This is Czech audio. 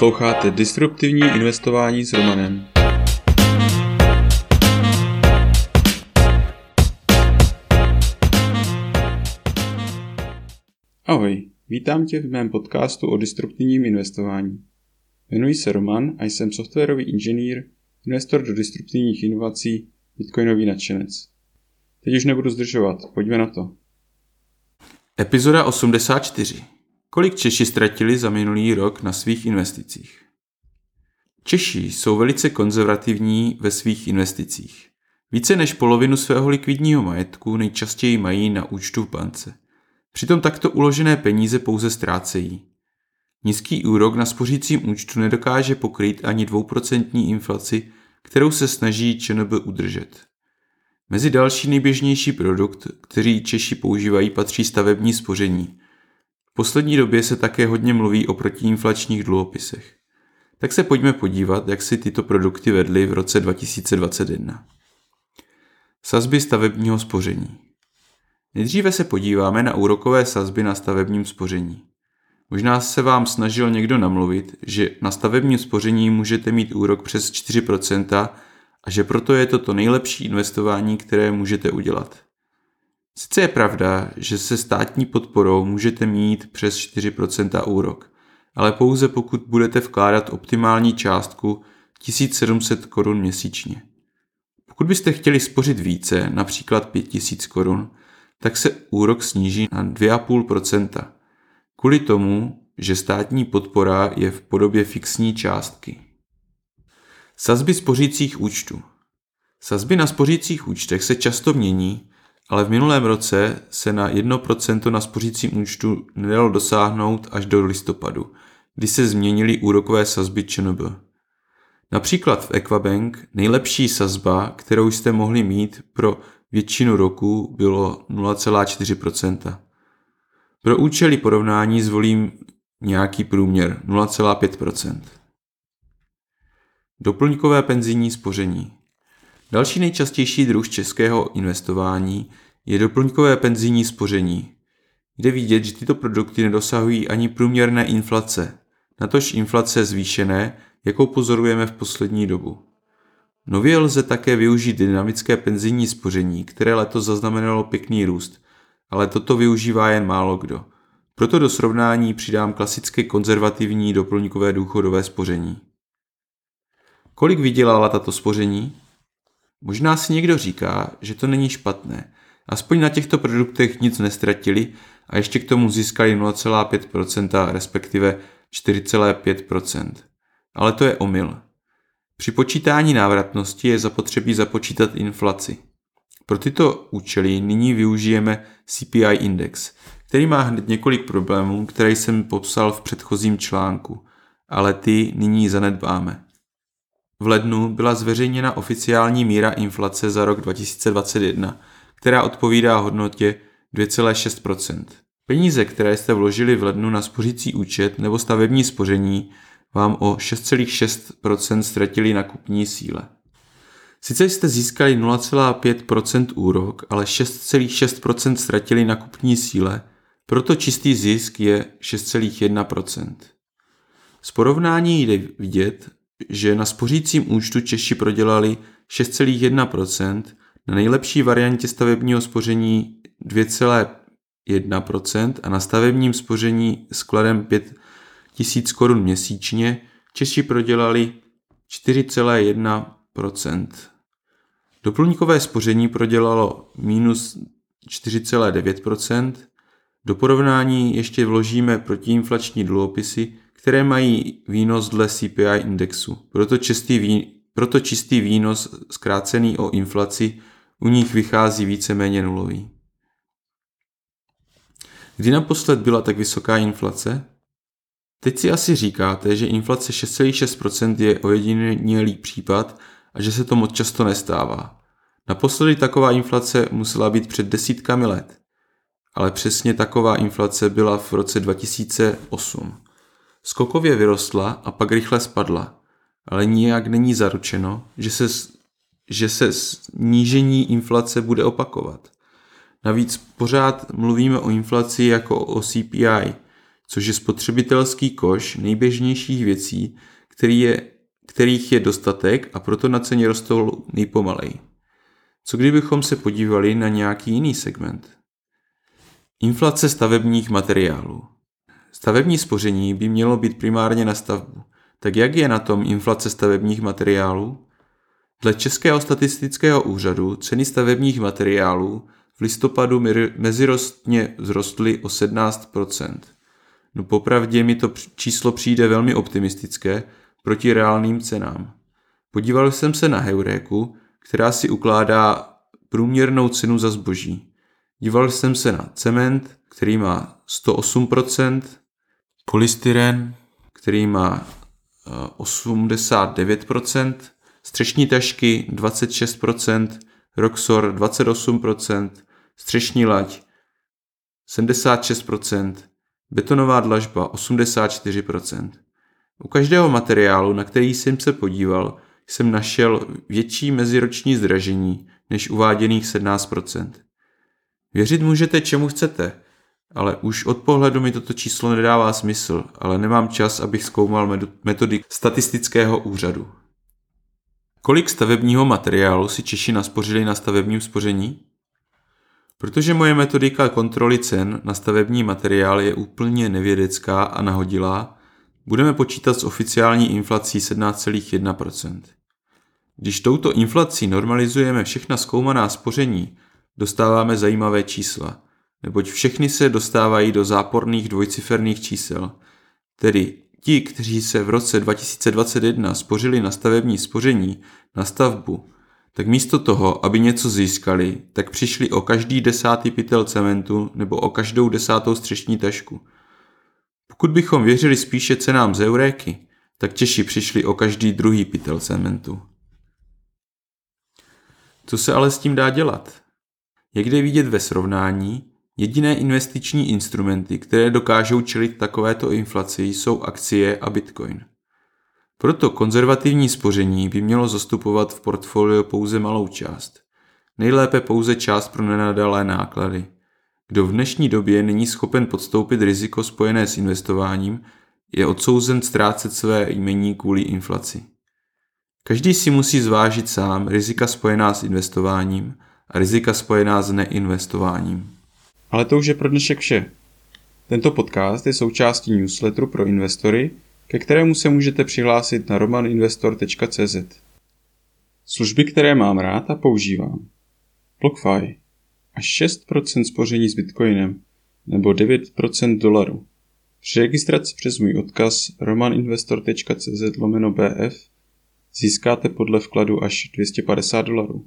Posloucháte Disruptivní investování s Romanem. Ahoj, vítám tě v mém podcastu o disruptivním investování. Jmenuji se Roman a jsem softwarový inženýr, investor do disruptivních inovací, bitcoinový nadšenec. Teď už nebudu zdržovat, pojďme na to. Epizoda 84. Kolik Češi ztratili za minulý rok na svých investicích? Češi jsou velice konzervativní ve svých investicích. Více než polovinu svého likvidního majetku nejčastěji mají na účtu v bance. Přitom takto uložené peníze pouze ztrácejí. Nízký úrok na spořícím účtu nedokáže pokrýt ani dvouprocentní inflaci, kterou se snaží ČNB udržet. Mezi další nejběžnější produkt, který Češi používají, patří stavební spoření. Poslední době se také hodně mluví o protiinflačních dluhopisech. Tak se pojďme podívat, jak si tyto produkty vedly v roce 2021. Sazby stavebního spoření. Nejdříve se podíváme na úrokové sazby na stavebním spoření. Možná se vám snažil někdo namluvit, že na stavebním spoření můžete mít úrok přes 4% a že proto je to to nejlepší investování, které můžete udělat. Sice je pravda, že se státní podporou můžete mít přes 4% úrok, ale pouze pokud budete vkládat optimální částku 1700 korun měsíčně. Pokud byste chtěli spořit více, například 5000 korun, tak se úrok sníží na 2,5%. Kvůli tomu, že státní podpora je v podobě fixní částky. Sazby spořících účtů. Sazby na spořících účtech se často mění, ale v minulém roce se na 1% na spořícím účtu nedalo dosáhnout až do listopadu, kdy se změnily úrokové sazby ČNB. Například v Equabank nejlepší sazba, kterou jste mohli mít pro většinu roku, bylo 0,4%. Pro účely porovnání zvolím nějaký průměr 0,5%. Doplňkové penzijní spoření. Další nejčastější druh českého investování je doplňkové penzijní spoření. Jde vidět, že tyto produkty nedosahují ani průměrné inflace, natož inflace zvýšené, jakou pozorujeme v poslední dobu. Nově lze také využít dynamické penzijní spoření, které letos zaznamenalo pěkný růst, ale toto využívá jen málo kdo. Proto do srovnání přidám klasické konzervativní doplňkové důchodové spoření. Kolik vydělala tato spoření? Možná si někdo říká, že to není špatné. Aspoň na těchto produktech nic nestratili a ještě k tomu získali 0,5%, respektive 4,5%. Ale to je omyl. Při počítání návratnosti je zapotřebí započítat inflaci. Pro tyto účely nyní využijeme CPI index, který má hned několik problémů, které jsem popsal v předchozím článku, ale ty nyní zanedbáme. V lednu byla zveřejněna oficiální míra inflace za rok 2021, která odpovídá hodnotě 2,6% Peníze, které jste vložili v lednu na spořící účet nebo stavební spoření, vám o 6,6% ztratili na kupní síle. Sice jste získali 0,5% úrok, ale 6,6% ztratili na kupní síle, proto čistý zisk je 6,1% Z porovnání jde vidět, že na spořícím účtu Češi prodělali 6,1%, na nejlepší variantě stavebního spoření 2,1% a na stavebním spoření s kladem 5 tisíc korun měsíčně Češi prodělali 4,1%. Doplňkové spoření prodělalo minus 4,9%, do porovnání ještě vložíme protiinflační dluhopisy, které mají výnos dle CPI indexu. Proto čistý, vý, proto čistý výnos zkrácený o inflaci u nich vychází víceméně nulový. Kdy naposled byla tak vysoká inflace? Teď si asi říkáte, že inflace 6,6% je ojedinělý případ a že se to moc často nestává. Naposledy taková inflace musela být před desítkami let. Ale přesně taková inflace byla v roce 2008. Skokově vyrostla a pak rychle spadla, ale nijak není zaručeno, že se, že se snížení inflace bude opakovat. Navíc pořád mluvíme o inflaci jako o CPI, což je spotřebitelský koš nejběžnějších věcí, který je, kterých je dostatek a proto na ceně rostou nejpomalej. Co kdybychom se podívali na nějaký jiný segment? Inflace stavebních materiálů. Stavební spoření by mělo být primárně na stavbu. Tak jak je na tom inflace stavebních materiálů? Dle Českého statistického úřadu ceny stavebních materiálů v listopadu mezirostně vzrostly o 17% No popravdě mi to číslo přijde velmi optimistické proti reálným cenám. Podíval jsem se na Heuréku, která si ukládá průměrnou cenu za zboží. Díval jsem se na cement, který má 108%, polystyren, který má 89%, eh, střešní tašky 26%, Roxor 28%, střešní lať 76%, betonová dlažba 84%. U každého materiálu, na který jsem se podíval, jsem našel větší meziroční zdražení než uváděných 17%. Věřit můžete čemu chcete, ale už od pohledu mi toto číslo nedává smysl, ale nemám čas, abych zkoumal metody statistického úřadu. Kolik stavebního materiálu si Češi naspořili na stavebním spoření? Protože moje metodika kontroly cen na stavební materiál je úplně nevědecká a nahodilá, budeme počítat s oficiální inflací 17,1%. Když touto inflací normalizujeme všechna zkoumaná spoření, dostáváme zajímavé čísla, neboť všechny se dostávají do záporných dvojciferných čísel. Tedy ti, kteří se v roce 2021 spořili na stavební spoření, na stavbu, tak místo toho, aby něco získali, tak přišli o každý desátý pytel cementu nebo o každou desátou střešní tašku. Pokud bychom věřili spíše cenám z euréky, tak Češi přišli o každý druhý pytel cementu. Co se ale s tím dá dělat? Jak jde vidět ve srovnání, jediné investiční instrumenty, které dokážou čelit takovéto inflaci, jsou akcie a bitcoin. Proto konzervativní spoření by mělo zastupovat v portfoliu pouze malou část. Nejlépe pouze část pro nenadalé náklady. Kdo v dnešní době není schopen podstoupit riziko spojené s investováním, je odsouzen ztrácet své jmení kvůli inflaci. Každý si musí zvážit sám rizika spojená s investováním rizika spojená s neinvestováním. Ale to už je pro dnešek vše. Tento podcast je součástí newsletteru pro investory, ke kterému se můžete přihlásit na romaninvestor.cz. Služby, které mám rád a používám. BlockFi. Až 6% spoření s Bitcoinem nebo 9% dolaru. Při registraci přes můj odkaz romaninvestor.cz lomeno BF získáte podle vkladu až 250 dolarů.